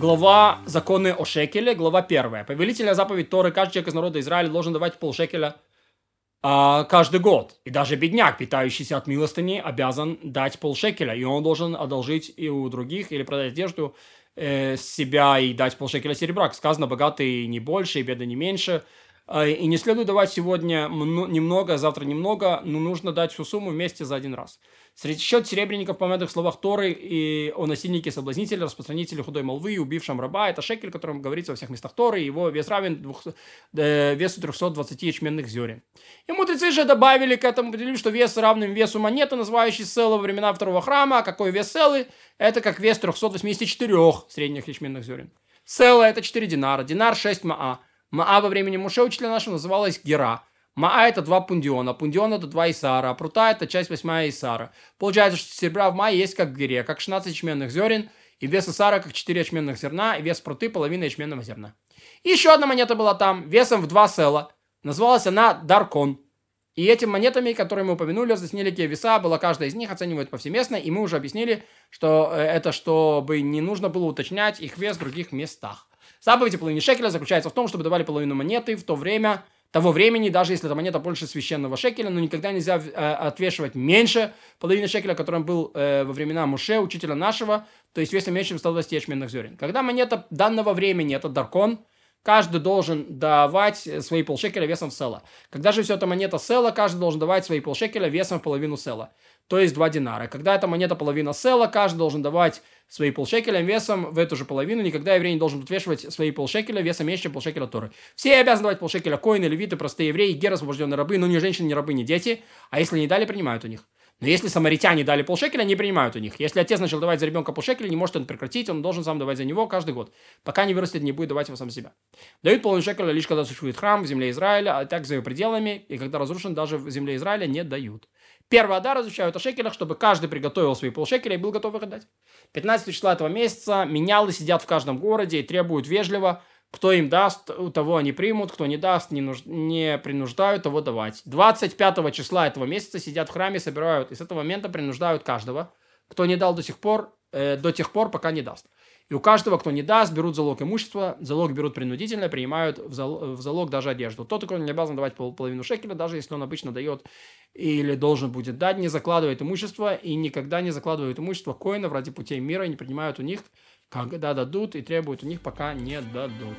глава законы о шекеле, глава первая. Повелительная заповедь Торы, каждый человек из народа Израиля должен давать полшекеля а, каждый год. И даже бедняк, питающийся от милостыни, обязан дать полшекеля. И он должен одолжить и у других или продать одежду э, себя и дать полшекеля серебра. Как сказано, богатый не больше, и бедный не меньше. А, и не следует давать сегодня немного, а завтра немного, но нужно дать всю сумму вместе за один раз. Среди счет серебряников, помянутых в словах Торы и о насильнике, соблазнителе, распространителе худой молвы и убившем раба, это шекель, о котором говорится во всех местах Торы, его вес равен двух, э, весу 320 ячменных зерен. И мудрецы же добавили к этому, определили, что вес равным весу монеты, называющей селы во времена второго храма, а какой вес селы? Это как вес 384 средних ячменных зерен. Села это 4 динара, динар 6 маа. Маа во времени Муше, учителя нашего, называлась Гера. Маа это два пундиона, пундион это два Исара, а прута это часть восьмая Исара. Получается, что серебра в Мае есть как в Гере, как 16 ячменных зерен, и вес Исара как 4 ячменных зерна, и вес пруты половина ячменного зерна. И еще одна монета была там, весом в два села. Называлась она Даркон. И этими монетами, которые мы упомянули, разъяснили, какие веса, была каждая из них оценивает повсеместно, и мы уже объяснили, что э, это чтобы не нужно было уточнять их вес в других местах. Заповедь о половине шекеля заключается в том, чтобы давали половину монеты в то время, того времени, даже если эта монета больше священного шекеля, но никогда нельзя э, отвешивать меньше половины шекеля, которым был э, во времена Муше, учителя нашего, то есть весом меньше 120 ячменных зерен. Когда монета данного времени, это даркон, каждый должен давать свои полшекеля весом в села. Когда же все это монета села, каждый должен давать свои полшекеля весом в половину села, то есть два динара. Когда эта монета половина села, каждый должен давать свои полшекеля весом в эту же половину. Никогда еврей не должен отвешивать свои полшекеля весом меньше, чем полшекеля Торы. Все обязаны давать полшекеля коины, левиты, простые евреи, геры, освобожденные рабы, но не женщины, не рабы, не дети. А если не дали, принимают у них. Но если самаритяне дали полшекеля, не принимают у них. Если отец начал давать за ребенка полшекеля, не может он прекратить, он должен сам давать за него каждый год. Пока не вырастет, не будет давать его сам себя. Дают половину шекеля лишь когда существует храм в земле Израиля, а так за его пределами, и когда разрушен даже в земле Израиля, не дают. Первый Адар изучают о шекелях, чтобы каждый приготовил свои полшекеля и был готов их отдать. 15 числа этого месяца менялы сидят в каждом городе и требуют вежливо, кто им даст, у того они примут, кто не даст, не, нуж... не принуждают того давать. 25 числа этого месяца сидят в храме, собирают, и с этого момента принуждают каждого, кто не дал до сих пор, э, до тех пор, пока не даст. И у каждого, кто не даст, берут залог имущества, залог берут принудительно, принимают в залог, в залог даже одежду. Тот, кто не обязан давать пол, половину шекеля, даже если он обычно дает или должен будет дать, не закладывает имущество и никогда не закладывает имущество коинов ради путей мира и не принимают у них, когда дадут и требуют у них, пока не дадут.